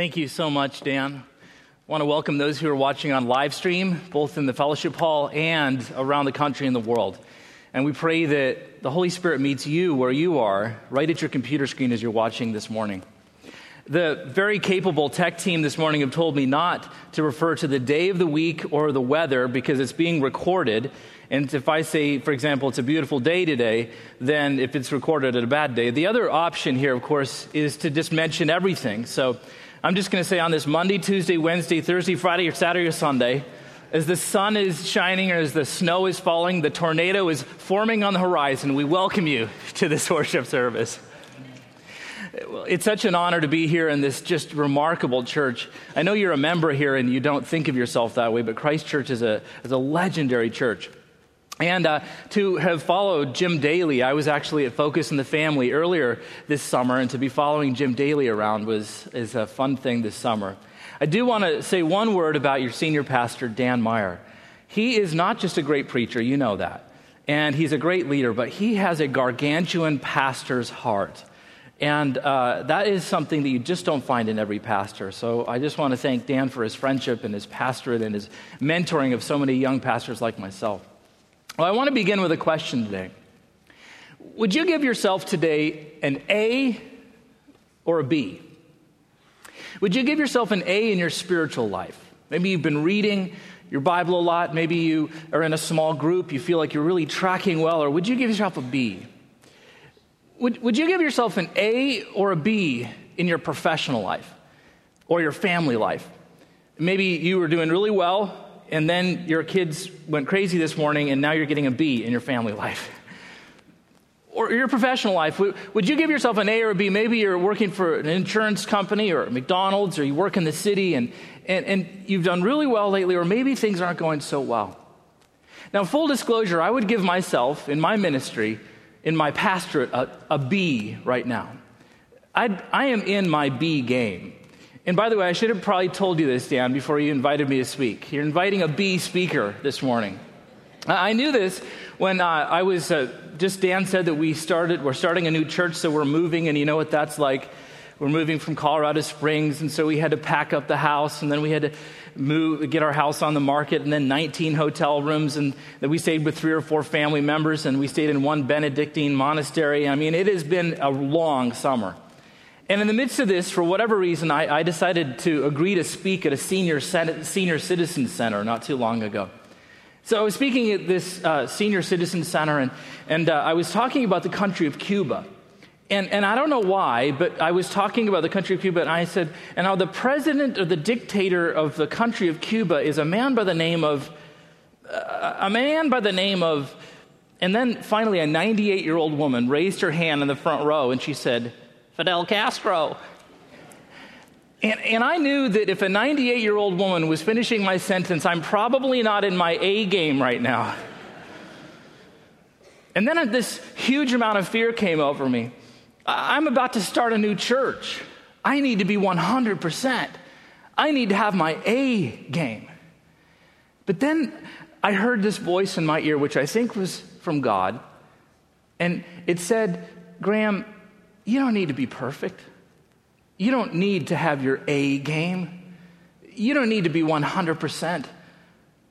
Thank you so much, Dan. I want to welcome those who are watching on live stream, both in the fellowship hall and around the country and the world. And we pray that the Holy Spirit meets you where you are, right at your computer screen as you're watching this morning. The very capable tech team this morning have told me not to refer to the day of the week or the weather because it's being recorded. And if I say, for example, it's a beautiful day today, then if it's recorded at a bad day, the other option here, of course, is to just mention everything. So I'm just going to say on this Monday, Tuesday, Wednesday, Thursday, Friday, or Saturday or Sunday, as the sun is shining or as the snow is falling, the tornado is forming on the horizon, we welcome you to this worship service. It's such an honor to be here in this just remarkable church. I know you're a member here and you don't think of yourself that way, but Christ Church is a, is a legendary church. And uh, to have followed Jim Daly, I was actually at Focus in the Family earlier this summer, and to be following Jim Daly around was is a fun thing this summer. I do want to say one word about your senior pastor, Dan Meyer. He is not just a great preacher, you know that, and he's a great leader, but he has a gargantuan pastor's heart. And uh, that is something that you just don't find in every pastor. So I just want to thank Dan for his friendship and his pastorate and his mentoring of so many young pastors like myself. Well, I want to begin with a question today. Would you give yourself today an A or a B? Would you give yourself an A in your spiritual life? Maybe you've been reading your Bible a lot. Maybe you are in a small group. You feel like you're really tracking well. Or would you give yourself a B? Would, would you give yourself an A or a B in your professional life or your family life? Maybe you were doing really well, and then your kids went crazy this morning, and now you're getting a B in your family life or your professional life, would you give yourself an A or a B? Maybe you're working for an insurance company or McDonald's, or you work in the city and, and, and you've done really well lately, or maybe things aren't going so well. Now, full disclosure, I would give myself in my ministry, in my pastorate, a, a B right now. I'd, I am in my B game. And by the way, I should have probably told you this, Dan, before you invited me to speak. You're inviting a B speaker this morning. I knew this when uh, I was uh, just Dan said that we started, we're starting a new church, so we're moving, and you know what that's like. We're moving from Colorado Springs, and so we had to pack up the house, and then we had to move, get our house on the market, and then 19 hotel rooms, and we stayed with three or four family members, and we stayed in one Benedictine monastery. I mean, it has been a long summer. And in the midst of this, for whatever reason, I, I decided to agree to speak at a senior, senior citizen center not too long ago. So I was speaking at this uh, senior citizen center, and, and uh, I was talking about the country of Cuba. And, and I don't know why, but I was talking about the country of Cuba, and I said, and now the president or the dictator of the country of Cuba is a man by the name of, uh, a man by the name of, and then finally a 98 year old woman raised her hand in the front row, and she said, Fidel Castro. And, and I knew that if a 98 year old woman was finishing my sentence, I'm probably not in my A game right now. And then this huge amount of fear came over me. I'm about to start a new church. I need to be 100%. I need to have my A game. But then I heard this voice in my ear, which I think was from God. And it said, Graham, you don't need to be perfect. You don't need to have your A game. You don't need to be 100%.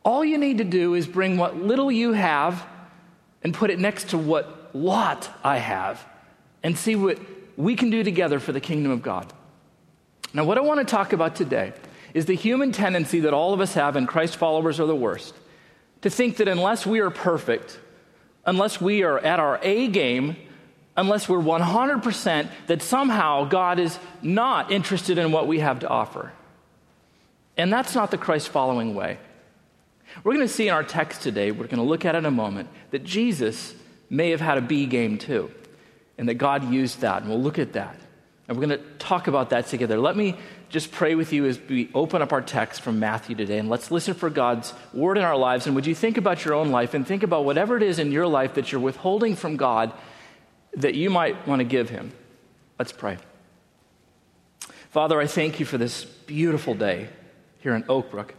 All you need to do is bring what little you have and put it next to what lot I have and see what we can do together for the kingdom of God. Now, what I want to talk about today is the human tendency that all of us have, and Christ followers are the worst, to think that unless we are perfect, unless we are at our A game, unless we're 100% that somehow God is not interested in what we have to offer. And that's not the Christ following way. We're going to see in our text today, we're going to look at in a moment, that Jesus may have had a B game too, and that God used that. And we'll look at that. And we're going to talk about that together. Let me just pray with you as we open up our text from Matthew today, and let's listen for God's word in our lives. And would you think about your own life and think about whatever it is in your life that you're withholding from God that you might want to give him. Let's pray. Father, I thank you for this beautiful day here in Oakbrook.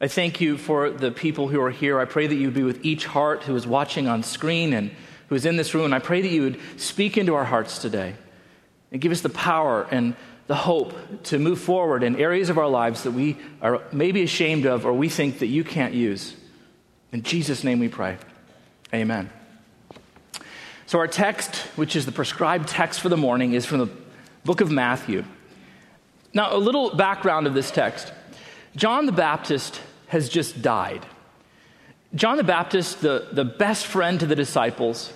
I thank you for the people who are here. I pray that you would be with each heart who is watching on screen and who is in this room. And I pray that you would speak into our hearts today and give us the power and the hope to move forward in areas of our lives that we are maybe ashamed of or we think that you can't use. In Jesus' name we pray. Amen. So, our text, which is the prescribed text for the morning, is from the book of Matthew. Now, a little background of this text John the Baptist has just died. John the Baptist, the, the best friend to the disciples,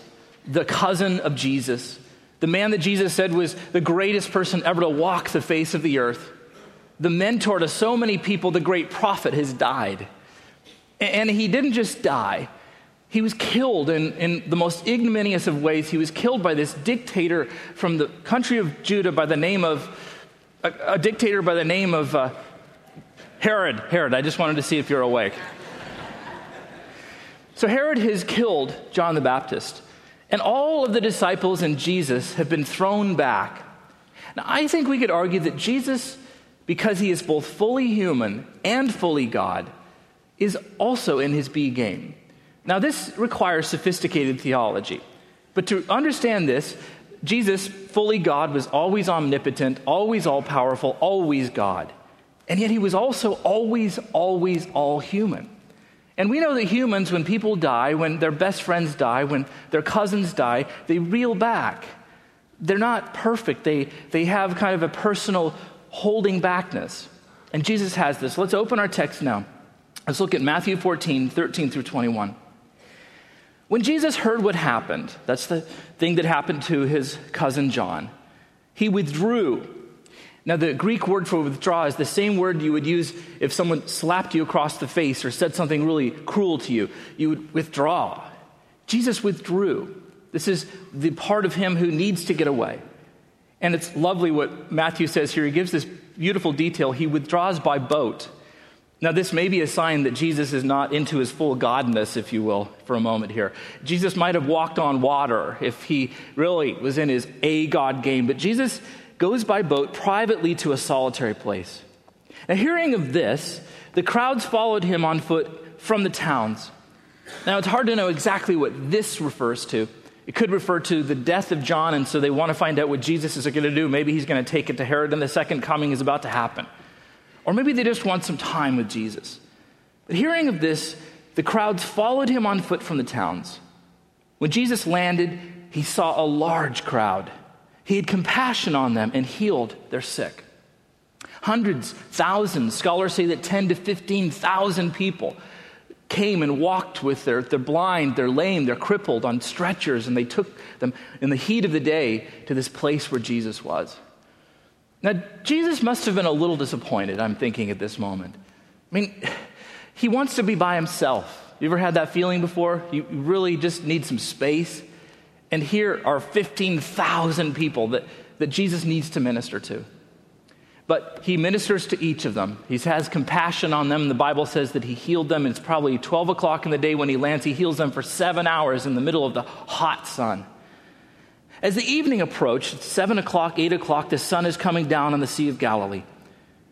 the cousin of Jesus, the man that Jesus said was the greatest person ever to walk the face of the earth, the mentor to so many people, the great prophet, has died. And he didn't just die, he was killed in, in the most ignominious of ways. He was killed by this dictator from the country of Judah by the name of, a, a dictator by the name of uh, Herod. Herod, I just wanted to see if you're awake. so Herod has killed John the Baptist. And all of the disciples and Jesus have been thrown back. Now, I think we could argue that Jesus, because he is both fully human and fully God, is also in his B game. Now, this requires sophisticated theology. But to understand this, Jesus, fully God, was always omnipotent, always all powerful, always God. And yet he was also always, always all human. And we know that humans, when people die, when their best friends die, when their cousins die, they reel back. They're not perfect, they, they have kind of a personal holding backness. And Jesus has this. Let's open our text now. Let's look at Matthew 14, 13 through 21. When Jesus heard what happened, that's the thing that happened to his cousin John, he withdrew. Now, the Greek word for withdraw is the same word you would use if someone slapped you across the face or said something really cruel to you. You would withdraw. Jesus withdrew. This is the part of him who needs to get away. And it's lovely what Matthew says here. He gives this beautiful detail. He withdraws by boat. Now, this may be a sign that Jesus is not into his full godness, if you will, for a moment here. Jesus might have walked on water if he really was in his A God game, but Jesus goes by boat privately to a solitary place. Now, hearing of this, the crowds followed him on foot from the towns. Now, it's hard to know exactly what this refers to. It could refer to the death of John, and so they want to find out what Jesus is going to do. Maybe he's going to take it to Herod, and the second coming is about to happen. Or maybe they just want some time with Jesus. But hearing of this, the crowds followed him on foot from the towns. When Jesus landed, he saw a large crowd. He had compassion on them and healed their sick. Hundreds, thousands, scholars say that 10 to 15,000 people came and walked with their, they're blind, they're lame, they're crippled on stretchers, and they took them in the heat of the day to this place where Jesus was. Now, Jesus must have been a little disappointed, I'm thinking at this moment. I mean, he wants to be by himself. You ever had that feeling before? You really just need some space. And here are 15,000 people that, that Jesus needs to minister to. But he ministers to each of them. He has compassion on them. The Bible says that he healed them. It's probably 12 o'clock in the day when he lands. He heals them for seven hours in the middle of the hot sun. As the evening approached, seven o'clock, eight o'clock, the sun is coming down on the Sea of Galilee.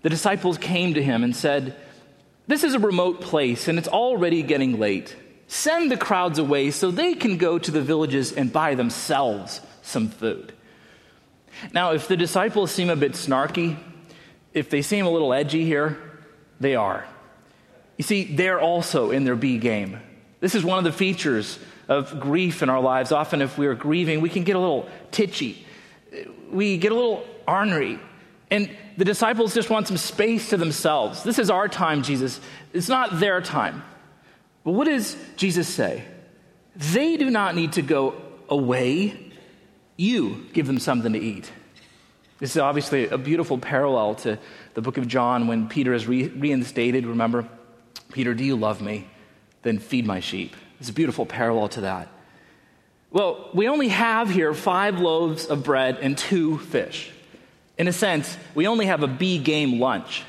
The disciples came to him and said, This is a remote place and it's already getting late. Send the crowds away so they can go to the villages and buy themselves some food. Now, if the disciples seem a bit snarky, if they seem a little edgy here, they are. You see, they're also in their B game. This is one of the features of grief in our lives, often if we're grieving, we can get a little titchy. We get a little ornery. And the disciples just want some space to themselves. This is our time, Jesus. It's not their time. But what does Jesus say? They do not need to go away. You give them something to eat. This is obviously a beautiful parallel to the book of John when Peter is re- reinstated. Remember, Peter, do you love me? Then feed my sheep. It's a beautiful parallel to that. Well, we only have here five loaves of bread and two fish. In a sense, we only have a B game lunch.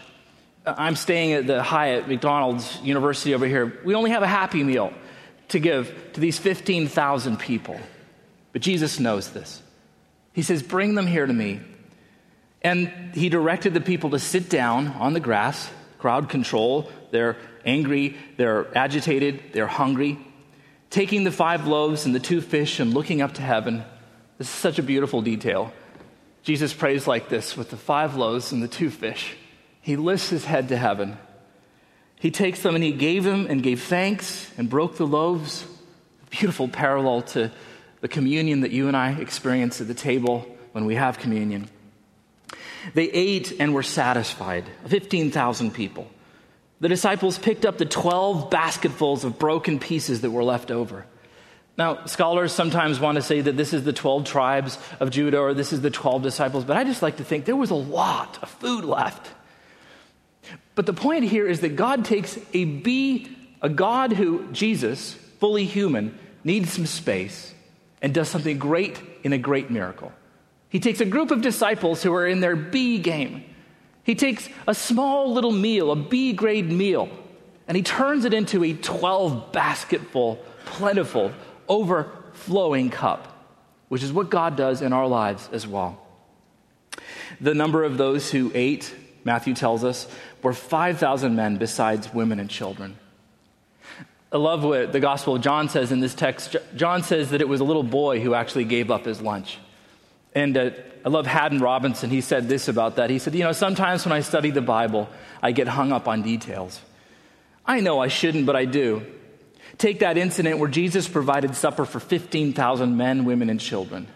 Uh, I'm staying at the Hyatt McDonald's University over here. We only have a happy meal to give to these 15,000 people. But Jesus knows this. He says, Bring them here to me. And he directed the people to sit down on the grass, crowd control. They're angry, they're agitated, they're hungry taking the five loaves and the two fish and looking up to heaven. This is such a beautiful detail. Jesus prays like this with the five loaves and the two fish. He lifts his head to heaven. He takes them and he gave them and gave thanks and broke the loaves. Beautiful parallel to the communion that you and I experience at the table when we have communion. They ate and were satisfied, 15,000 people. The disciples picked up the 12 basketfuls of broken pieces that were left over. Now, scholars sometimes want to say that this is the 12 tribes of Judah or this is the 12 disciples, but I just like to think there was a lot of food left. But the point here is that God takes a bee, a God who, Jesus, fully human, needs some space and does something great in a great miracle. He takes a group of disciples who are in their B game. He takes a small little meal, a B grade meal, and he turns it into a 12 basketful, plentiful, overflowing cup, which is what God does in our lives as well. The number of those who ate, Matthew tells us, were 5,000 men besides women and children. I love what the Gospel of John says in this text. John says that it was a little boy who actually gave up his lunch. And uh, I love Haddon Robinson. He said this about that. He said, You know, sometimes when I study the Bible, I get hung up on details. I know I shouldn't, but I do. Take that incident where Jesus provided supper for 15,000 men, women, and children.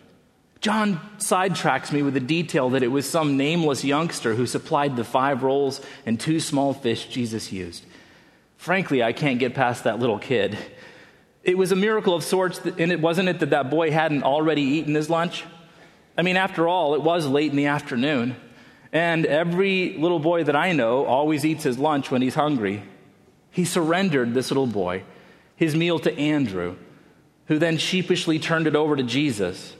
John sidetracks me with the detail that it was some nameless youngster who supplied the five rolls and two small fish Jesus used. Frankly, I can't get past that little kid. It was a miracle of sorts, and it wasn't it that that boy hadn't already eaten his lunch? I mean, after all, it was late in the afternoon, and every little boy that I know always eats his lunch when he's hungry. He surrendered this little boy, his meal to Andrew, who then sheepishly turned it over to Jesus.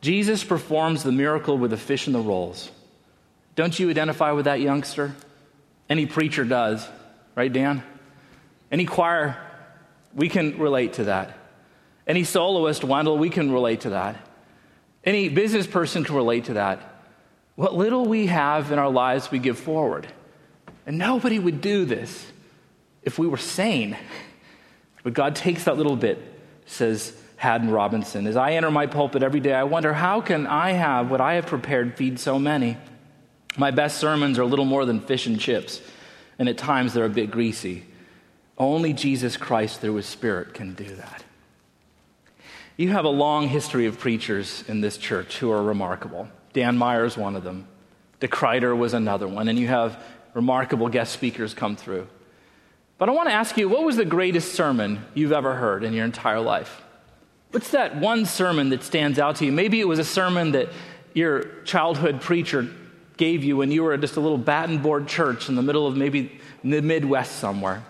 Jesus performs the miracle with the fish and the rolls. Don't you identify with that youngster? Any preacher does, right, Dan? Any choir, we can relate to that. Any soloist, Wendell, we can relate to that. Any business person can relate to that. What little we have in our lives, we give forward. And nobody would do this if we were sane. But God takes that little bit, says Haddon Robinson. As I enter my pulpit every day, I wonder how can I have what I have prepared feed so many? My best sermons are little more than fish and chips, and at times they're a bit greasy. Only Jesus Christ, through his Spirit, can do that. You have a long history of preachers in this church who are remarkable. Dan Meyer is one of them. DeKruyter was another one, and you have remarkable guest speakers come through. But I want to ask you, what was the greatest sermon you've ever heard in your entire life? What's that one sermon that stands out to you? Maybe it was a sermon that your childhood preacher gave you when you were just a little batten board church in the middle of maybe the Midwest somewhere.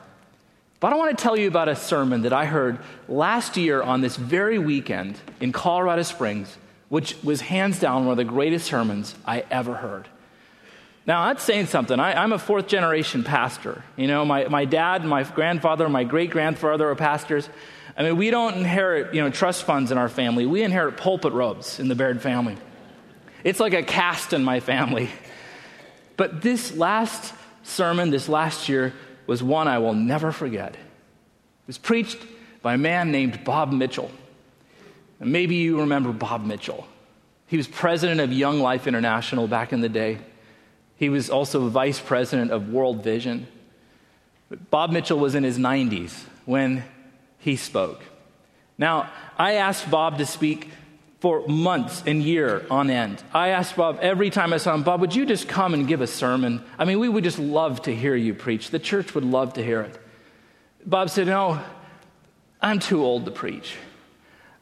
But I want to tell you about a sermon that I heard last year on this very weekend in Colorado Springs, which was hands down one of the greatest sermons I ever heard. Now, that's saying something. I, am a fourth generation pastor. You know, my, my dad, my grandfather, my great grandfather are pastors. I mean, we don't inherit, you know, trust funds in our family. We inherit pulpit robes in the Baird family. It's like a caste in my family. But this last sermon, this last year, was one I will never forget. It was preached by a man named Bob Mitchell. And maybe you remember Bob Mitchell. He was president of Young Life International back in the day. He was also vice president of World Vision. But Bob Mitchell was in his 90s when he spoke. Now, I asked Bob to speak for months and year on end. I asked Bob every time I saw him, Bob, would you just come and give a sermon? I mean, we would just love to hear you preach. The church would love to hear it. Bob said, No, I'm too old to preach.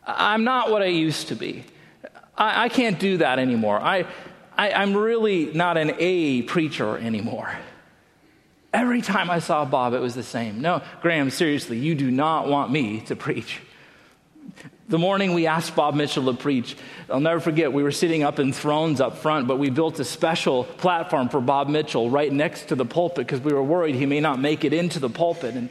I'm not what I used to be. I, I can't do that anymore. I, I, I'm really not an A preacher anymore. Every time I saw Bob, it was the same. No, Graham, seriously, you do not want me to preach. The morning we asked Bob Mitchell to preach, I'll never forget, we were sitting up in thrones up front, but we built a special platform for Bob Mitchell right next to the pulpit because we were worried he may not make it into the pulpit. And,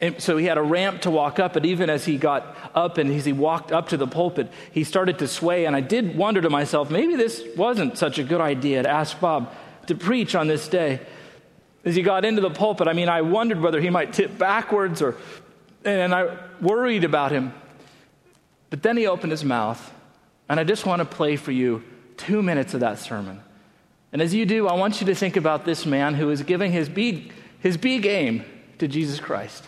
and, so he had a ramp to walk up, but even as he got up and as he walked up to the pulpit, he started to sway. And I did wonder to myself, maybe this wasn't such a good idea to ask Bob to preach on this day. As he got into the pulpit, I mean, I wondered whether he might tip backwards or, and I worried about him. But then he opened his mouth, and I just want to play for you two minutes of that sermon. And as you do, I want you to think about this man who is giving his B, his B game to Jesus Christ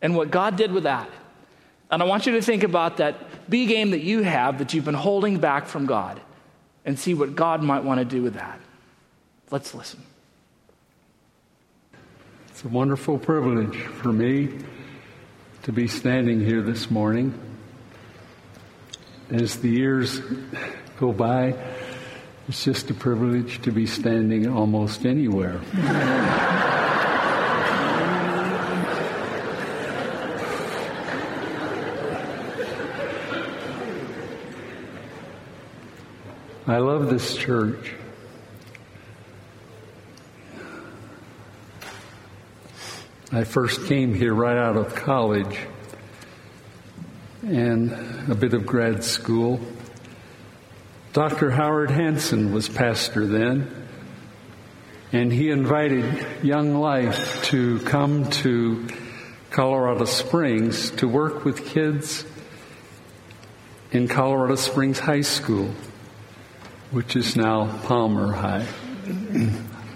and what God did with that. And I want you to think about that B game that you have that you've been holding back from God and see what God might want to do with that. Let's listen. It's a wonderful privilege for me to be standing here this morning. As the years go by, it's just a privilege to be standing almost anywhere. I love this church. I first came here right out of college and a bit of grad school. Dr. Howard Hanson was pastor then, and he invited Young Life to come to Colorado Springs to work with kids in Colorado Springs High School, which is now Palmer High.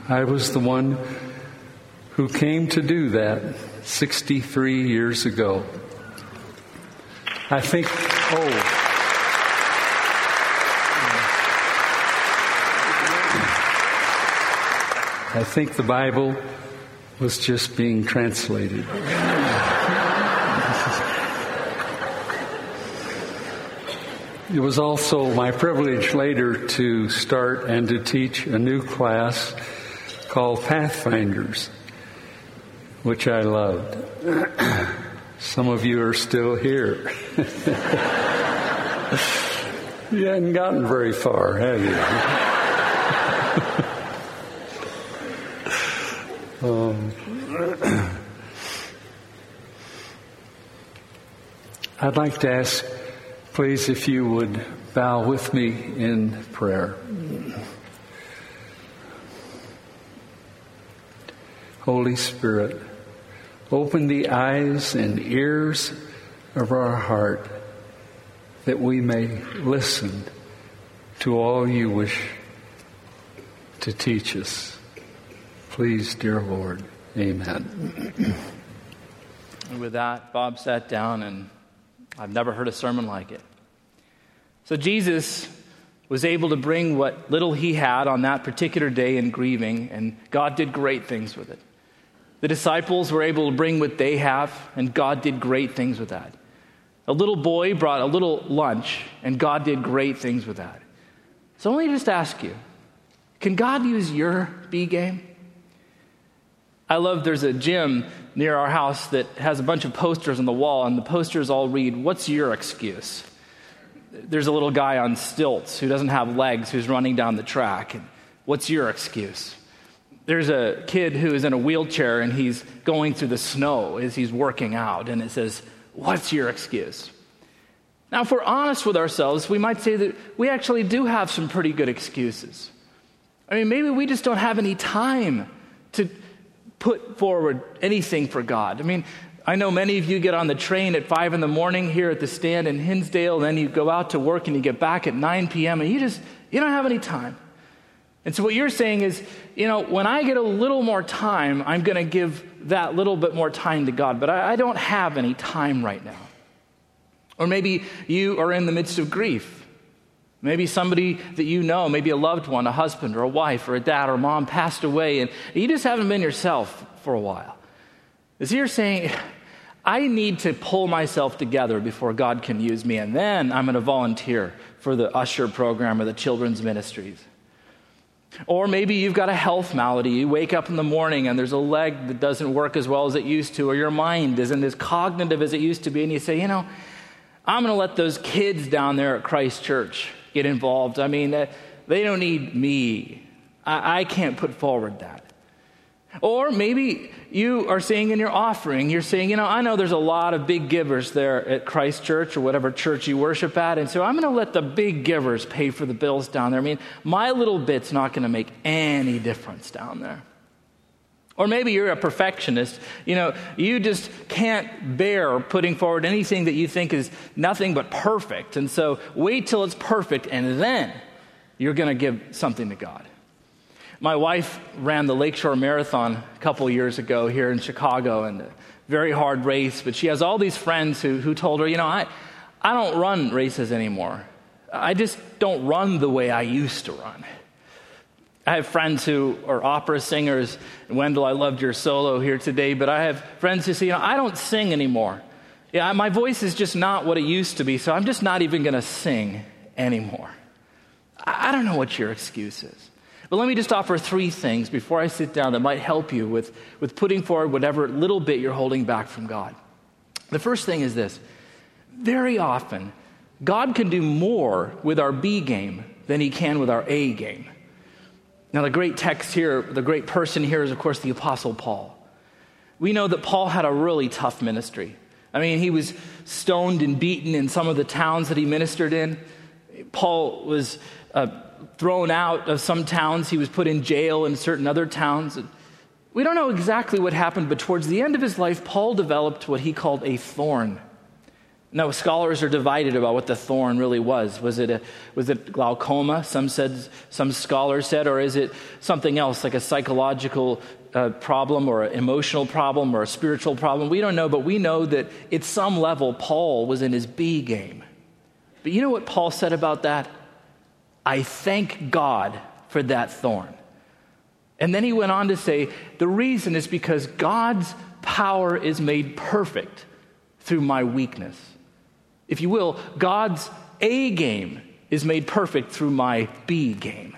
I was the one who came to do that 63 years ago. I think, oh. I think the Bible was just being translated. It was also my privilege later to start and to teach a new class called Pathfinders which I loved. Some of you are still here. you haven't gotten very far, have you? um, I'd like to ask, please, if you would bow with me in prayer. Holy Spirit, Open the eyes and ears of our heart that we may listen to all you wish to teach us. Please, dear Lord. Amen. And with that, Bob sat down, and I've never heard a sermon like it. So, Jesus was able to bring what little he had on that particular day in grieving, and God did great things with it. The disciples were able to bring what they have, and God did great things with that. A little boy brought a little lunch, and God did great things with that. So let me just ask you can God use your B game? I love there's a gym near our house that has a bunch of posters on the wall, and the posters all read, What's your excuse? There's a little guy on stilts who doesn't have legs who's running down the track. And what's your excuse? There's a kid who is in a wheelchair and he's going through the snow as he's working out, and it says, What's your excuse? Now, if we're honest with ourselves, we might say that we actually do have some pretty good excuses. I mean, maybe we just don't have any time to put forward anything for God. I mean, I know many of you get on the train at 5 in the morning here at the stand in Hinsdale, then you go out to work and you get back at 9 p.m., and you just, you don't have any time. And so, what you're saying is, you know, when I get a little more time, I'm going to give that little bit more time to God, but I, I don't have any time right now. Or maybe you are in the midst of grief. Maybe somebody that you know, maybe a loved one, a husband or a wife or a dad or mom passed away, and you just haven't been yourself for a while. Is you're saying, I need to pull myself together before God can use me, and then I'm going to volunteer for the usher program or the children's ministries. Or maybe you've got a health malady. You wake up in the morning and there's a leg that doesn't work as well as it used to, or your mind isn't as cognitive as it used to be, and you say, you know, I'm going to let those kids down there at Christ Church get involved. I mean, uh, they don't need me. I, I can't put forward that. Or maybe you are saying in your offering, you're saying, you know, I know there's a lot of big givers there at Christ Church or whatever church you worship at, and so I'm going to let the big givers pay for the bills down there. I mean, my little bit's not going to make any difference down there. Or maybe you're a perfectionist. You know, you just can't bear putting forward anything that you think is nothing but perfect. And so wait till it's perfect and then you're going to give something to God. My wife ran the Lakeshore Marathon a couple years ago here in Chicago, and a very hard race, but she has all these friends who, who told her, you know, I, I don't run races anymore. I just don't run the way I used to run. I have friends who are opera singers. Wendell, I loved your solo here today, but I have friends who say, you know, I don't sing anymore. Yeah, my voice is just not what it used to be, so I'm just not even going to sing anymore. I don't know what your excuse is. But let me just offer three things before I sit down that might help you with, with putting forward whatever little bit you're holding back from God. The first thing is this very often, God can do more with our B game than he can with our A game. Now, the great text here, the great person here is, of course, the Apostle Paul. We know that Paul had a really tough ministry. I mean, he was stoned and beaten in some of the towns that he ministered in. Paul was uh, thrown out of some towns, he was put in jail in certain other towns. We don't know exactly what happened, but towards the end of his life, Paul developed what he called a thorn. Now, scholars are divided about what the thorn really was. Was it, a, was it glaucoma? Some said, some scholars said, or is it something else like a psychological uh, problem or an emotional problem or a spiritual problem? We don't know, but we know that at some level Paul was in his B game. But you know what Paul said about that? I thank God for that thorn. And then he went on to say, the reason is because God's power is made perfect through my weakness. If you will, God's A game is made perfect through my B game.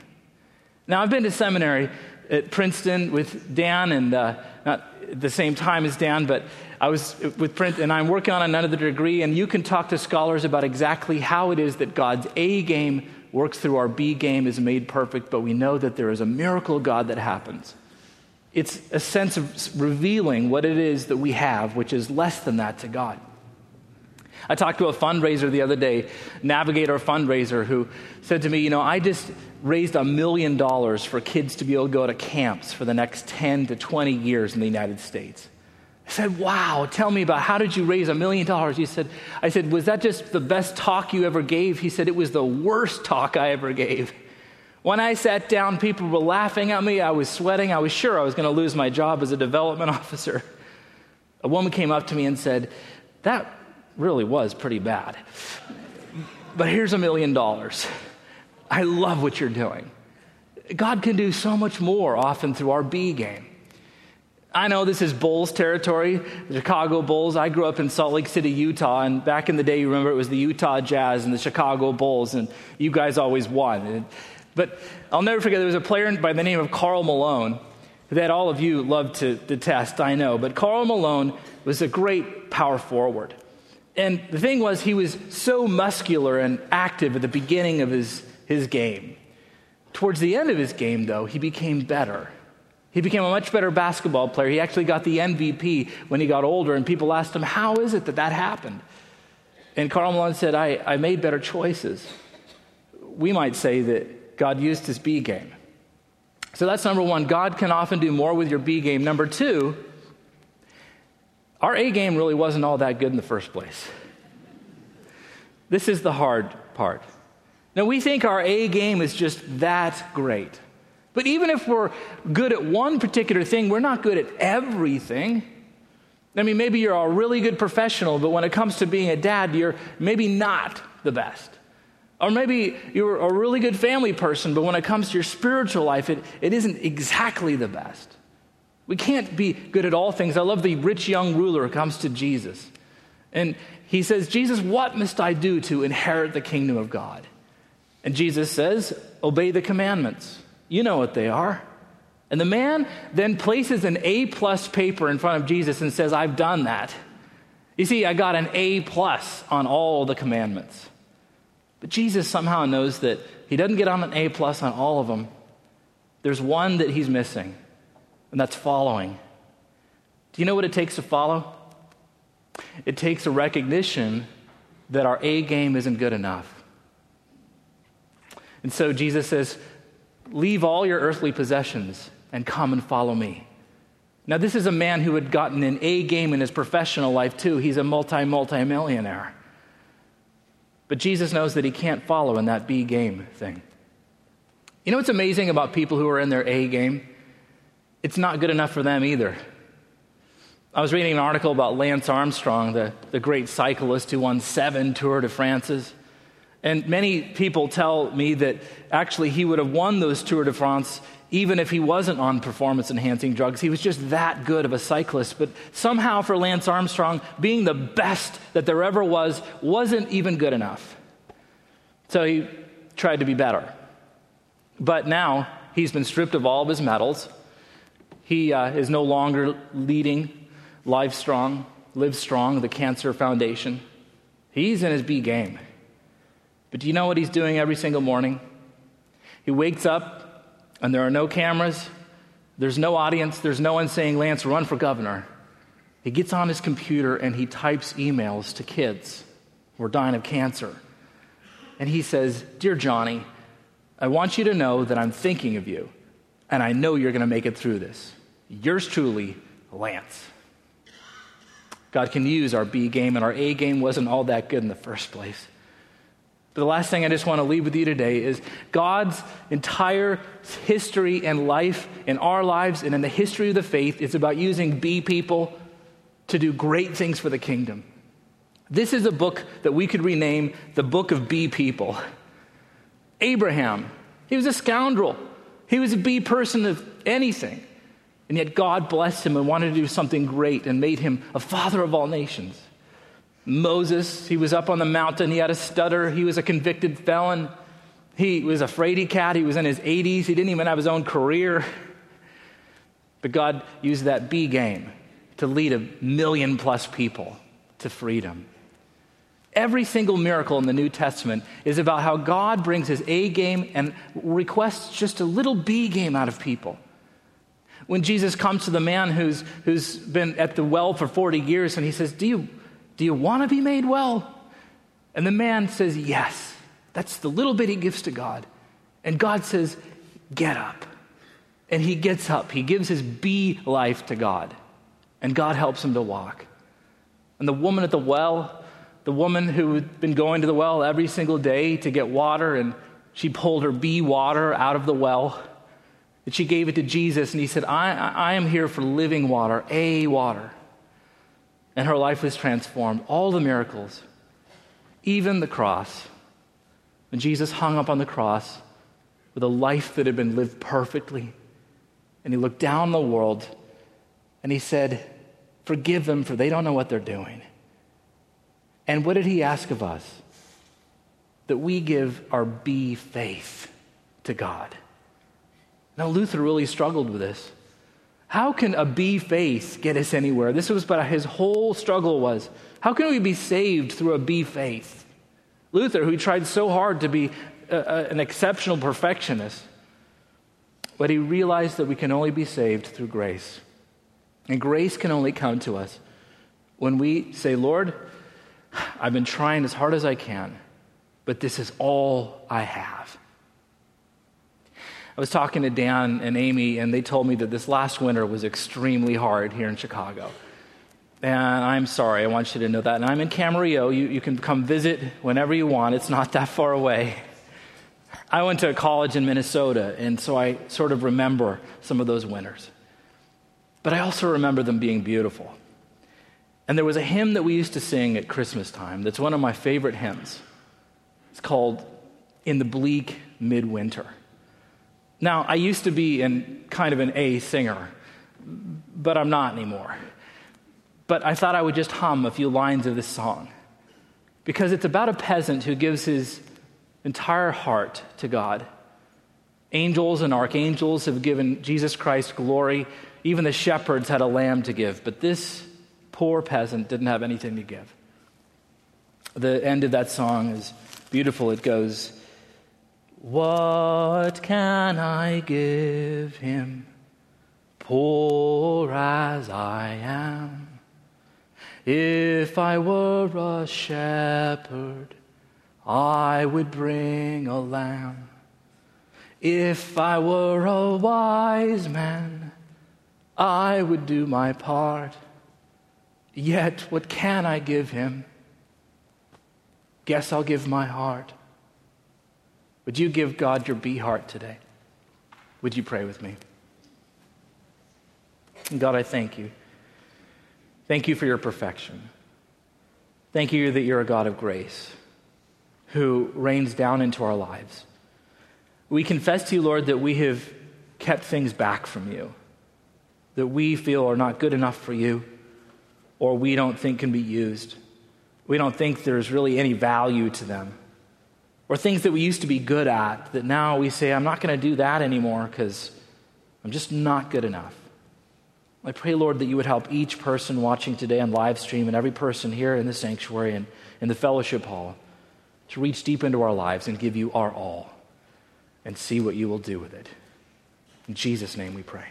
Now, I've been to seminary at Princeton with Dan, and uh, not at the same time as Dan, but I was with Princeton, and I'm working on another degree, and you can talk to scholars about exactly how it is that God's A game works through our B game, is made perfect, but we know that there is a miracle God that happens. It's a sense of revealing what it is that we have, which is less than that to God. I talked to a fundraiser the other day, Navigator fundraiser, who said to me, You know, I just raised a million dollars for kids to be able to go to camps for the next 10 to 20 years in the United States. I said, Wow, tell me about how did you raise a million dollars? He said, I said, Was that just the best talk you ever gave? He said, It was the worst talk I ever gave. When I sat down, people were laughing at me. I was sweating. I was sure I was going to lose my job as a development officer. A woman came up to me and said, That really was pretty bad. But here's a million dollars. I love what you're doing. God can do so much more often through our B game. I know this is Bulls territory, the Chicago Bulls. I grew up in Salt Lake City, Utah, and back in the day, you remember it was the Utah Jazz and the Chicago Bulls, and you guys always won. But I'll never forget, there was a player by the name of Karl Malone that all of you love to detest, I know. But Karl Malone was a great power forward. And the thing was, he was so muscular and active at the beginning of his, his game. Towards the end of his game, though, he became better. He became a much better basketball player. He actually got the MVP when he got older, and people asked him, How is it that that happened? And Karl Malone said, I, I made better choices. We might say that God used his B game. So that's number one. God can often do more with your B game. Number two, our A game really wasn't all that good in the first place. This is the hard part. Now, we think our A game is just that great. But even if we're good at one particular thing, we're not good at everything. I mean, maybe you're a really good professional, but when it comes to being a dad, you're maybe not the best. Or maybe you're a really good family person, but when it comes to your spiritual life, it, it isn't exactly the best. We can't be good at all things. I love the rich young ruler who comes to Jesus. And he says, Jesus, what must I do to inherit the kingdom of God? And Jesus says, Obey the commandments. You know what they are. And the man then places an A plus paper in front of Jesus and says, I've done that. You see, I got an A plus on all the commandments. But Jesus somehow knows that he doesn't get on an A plus on all of them. There's one that he's missing and that's following. Do you know what it takes to follow? It takes a recognition that our A game isn't good enough. And so Jesus says, Leave all your earthly possessions and come and follow me. Now, this is a man who had gotten an A game in his professional life, too. He's a multi, multi millionaire. But Jesus knows that he can't follow in that B game thing. You know what's amazing about people who are in their A game? It's not good enough for them either. I was reading an article about Lance Armstrong, the, the great cyclist who won seven Tour de France's. And many people tell me that actually he would have won those Tour de France even if he wasn't on performance enhancing drugs. He was just that good of a cyclist. But somehow for Lance Armstrong, being the best that there ever was wasn't even good enough. So he tried to be better. But now he's been stripped of all of his medals. He uh, is no longer leading Live Strong, Live Strong, the Cancer Foundation. He's in his B game. But do you know what he's doing every single morning? He wakes up and there are no cameras, there's no audience, there's no one saying, Lance, run for governor. He gets on his computer and he types emails to kids who are dying of cancer. And he says, Dear Johnny, I want you to know that I'm thinking of you, and I know you're going to make it through this. Yours truly, Lance. God can use our B game, and our A game wasn't all that good in the first place. The last thing I just want to leave with you today is God's entire history and life in our lives and in the history of the faith is about using B people to do great things for the kingdom. This is a book that we could rename the Book of B People. Abraham, he was a scoundrel. He was a B person of anything. And yet God blessed him and wanted to do something great and made him a father of all nations. Moses, he was up on the mountain. He had a stutter. He was a convicted felon. He was a fraidy cat. He was in his 80s. He didn't even have his own career. But God used that B game to lead a million plus people to freedom. Every single miracle in the New Testament is about how God brings his A game and requests just a little B game out of people. When Jesus comes to the man who's, who's been at the well for 40 years and he says, Do you, do you want to be made well? And the man says, Yes. That's the little bit he gives to God. And God says, Get up. And he gets up. He gives his B life to God. And God helps him to walk. And the woman at the well, the woman who had been going to the well every single day to get water, and she pulled her B water out of the well that she gave it to Jesus, and he said, I, I am here for living water, a water. And her life was transformed. All the miracles, even the cross. When Jesus hung up on the cross with a life that had been lived perfectly, and he looked down the world and he said, Forgive them, for they don't know what they're doing. And what did he ask of us? That we give our B faith to God. Now, Luther really struggled with this. How can a B faith get us anywhere? This was what his whole struggle was. How can we be saved through a B faith? Luther, who tried so hard to be a, a, an exceptional perfectionist, but he realized that we can only be saved through grace. And grace can only come to us when we say, Lord, I've been trying as hard as I can, but this is all I have. I was talking to Dan and Amy, and they told me that this last winter was extremely hard here in Chicago. And I'm sorry, I want you to know that. And I'm in Camarillo. You, you can come visit whenever you want, it's not that far away. I went to a college in Minnesota, and so I sort of remember some of those winters. But I also remember them being beautiful. And there was a hymn that we used to sing at Christmas time that's one of my favorite hymns. It's called In the Bleak Midwinter. Now, I used to be in kind of an A singer, but I'm not anymore. But I thought I would just hum a few lines of this song because it's about a peasant who gives his entire heart to God. Angels and archangels have given Jesus Christ glory. Even the shepherds had a lamb to give, but this poor peasant didn't have anything to give. The end of that song is beautiful. It goes, what can I give him, poor as I am? If I were a shepherd, I would bring a lamb. If I were a wise man, I would do my part. Yet, what can I give him? Guess I'll give my heart. Would you give God your B heart today? Would you pray with me? God, I thank you. Thank you for your perfection. Thank you that you're a God of grace who rains down into our lives. We confess to you, Lord, that we have kept things back from you, that we feel are not good enough for you, or we don't think can be used. We don't think there's really any value to them. Or things that we used to be good at that now we say, I'm not going to do that anymore because I'm just not good enough. I pray, Lord, that you would help each person watching today on live stream and every person here in the sanctuary and in the fellowship hall to reach deep into our lives and give you our all and see what you will do with it. In Jesus' name we pray.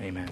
Amen.